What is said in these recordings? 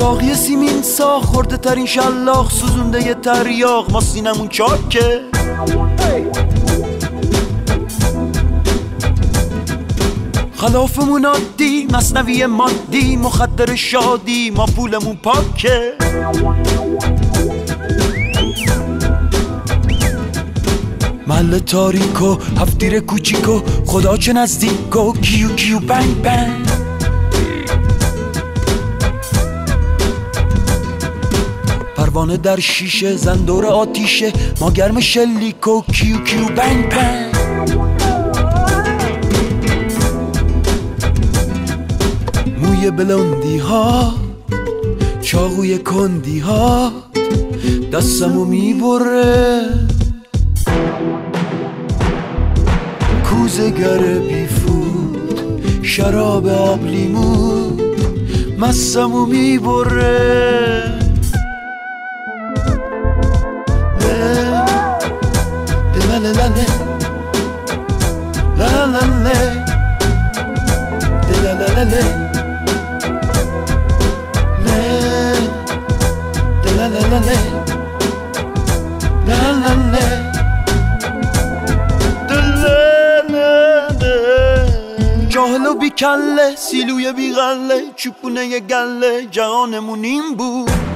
ساقی سیمین ساخ خورده ترین شلاخ سوزونده یه تریاق. ما سینمون چاکه. خلافمون عادی مصنوی مادی مخدر شادی ما پولمون پاکه. محل تاریکو هفتیر کوچیکو خدا چه نزدیکو کیو کیو بنگ بنگ. پروانه در شیشه زندور آتیشه. ما گرم شلیکو کیو کیو بنگ بنگ موی بلندی ها چاقوی کندی ها دستمو می‌بره. کوزگر بیفود شراب آب لیمو مستمو می‌بره. جاهل و بیکله سیلوی بیغله چوپونه گله جهانمون این بود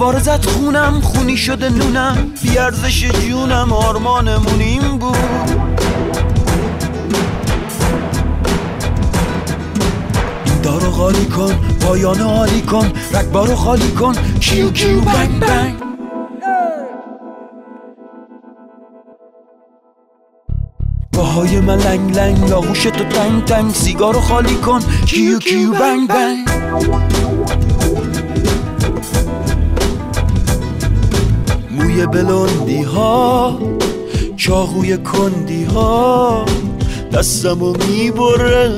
فوار زد خونم خونی شده نونم. بیارزش جونم آرمانمون این بود. این دارو خالی کن پایانو حالی کن. رگبارو خالی کن. کیو کیو بنگ بنگ پاهای من لنگ لنگ. آغوش تو تنگ تنگ. سیگارو خالی کن. کیو کیو بنگ بنگ بلندی ها چاقوی کندی ها دستمو می‌بره.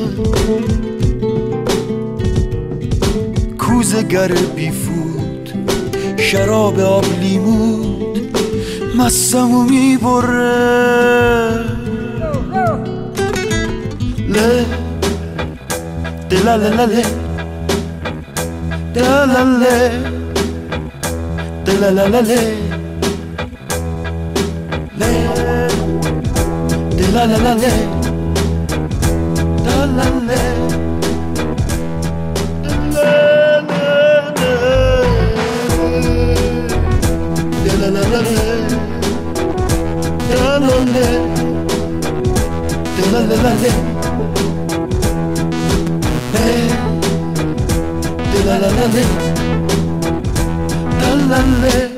کوزگر بیفود شراب آب لیمود مستمو می‌بره. له La la la la la da la la La la la la, la la la, la la la la. la la la la la la